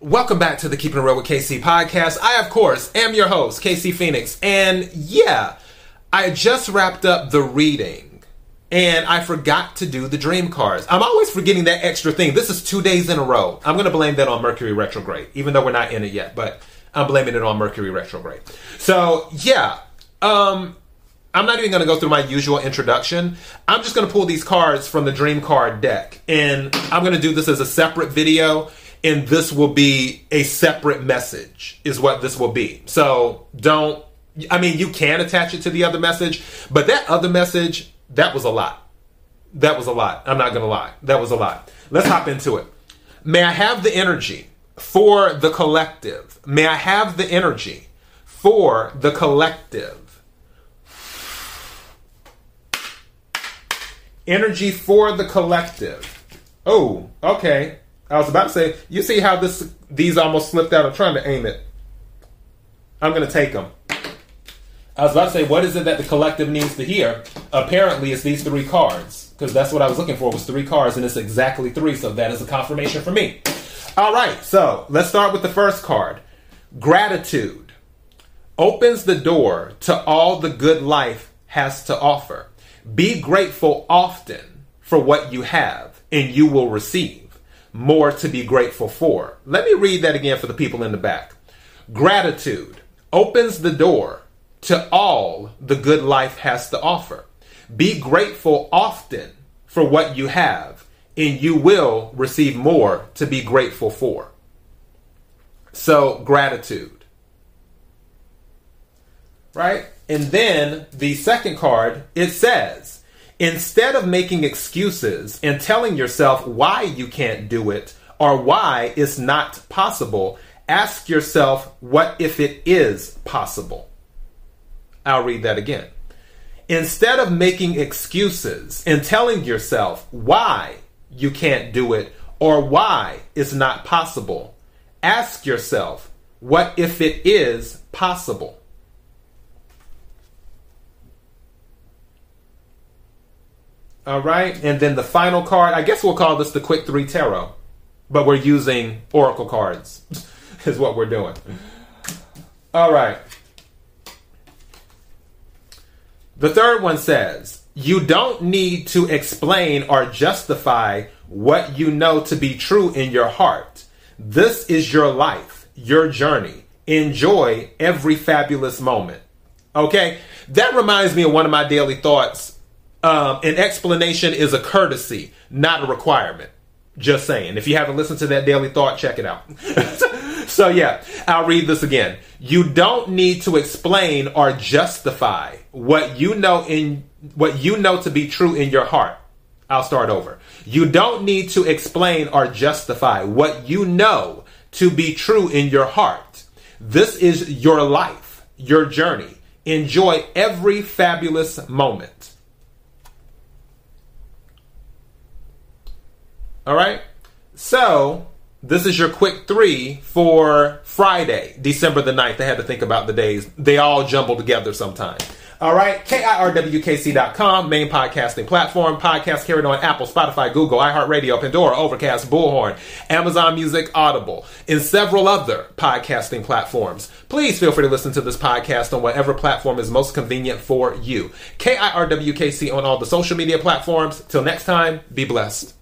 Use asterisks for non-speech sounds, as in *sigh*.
Welcome back to the Keeping It Real with KC podcast. I, of course, am your host, KC Phoenix. And yeah, I just wrapped up the reading and I forgot to do the dream cards. I'm always forgetting that extra thing. This is two days in a row. I'm going to blame that on Mercury retrograde, even though we're not in it yet, but I'm blaming it on Mercury retrograde. So yeah, um, I'm not even going to go through my usual introduction. I'm just going to pull these cards from the dream card deck and I'm going to do this as a separate video and this will be a separate message is what this will be. So don't i mean you can attach it to the other message but that other message that was a lot. That was a lot. I'm not gonna lie. That was a lot. Let's hop into it. May i have the energy for the collective? May i have the energy for the collective? Energy for the collective. Oh okay I was about to say, you see how this these almost slipped out. I'm trying to aim it. I'm going to take them. I was about to say, what is it that the collective needs to hear? Apparently, it's these three cards because that's what I was looking for was three cards, and it's exactly three. So that is a confirmation for me. All right, so let's start with the first card. Gratitude opens the door to all the good life has to offer. Be grateful often for what you have, and you will receive more to be grateful for. Let me read that again for the people in the back. Gratitude opens the door to all the good life has to offer. Be grateful often for what you have, and you will receive more to be grateful for. So, gratitude. Right? And then the second card, it says, Instead of making excuses and telling yourself why you can't do it or why it's not possible, ask yourself what if it is possible. I'll read that again. Instead of making excuses and telling yourself why you can't do it or why it's not possible, ask yourself what if it is possible. All right. And then the final card, I guess we'll call this the Quick 3 Tarot, but we're using Oracle cards, *laughs* is what we're doing. All right. The third one says, You don't need to explain or justify what you know to be true in your heart. This is your life, your journey. Enjoy every fabulous moment. Okay? That reminds me of one of my daily thoughts um, an explanation is a courtesy, not a requirement. Just saying. If you haven't listened to that daily thought, check it out. *laughs* so, yeah, I'll read this again. You don't need to explain or justify what you know in what you know to be true in your heart. I'll start over. You don't need to explain or justify what you know to be true in your heart. This is your life, your journey. Enjoy every fabulous moment. All right. So this is your quick three for Friday, December the 9th. I had to think about the days. They all jumble together sometimes. All right, KIRWKC.com, main podcasting platform. Podcast carried on Apple, Spotify, Google, iHeartRadio, Pandora, Overcast, Bullhorn, Amazon Music, Audible, and several other podcasting platforms. Please feel free to listen to this podcast on whatever platform is most convenient for you. KIRWKC on all the social media platforms. Till next time, be blessed.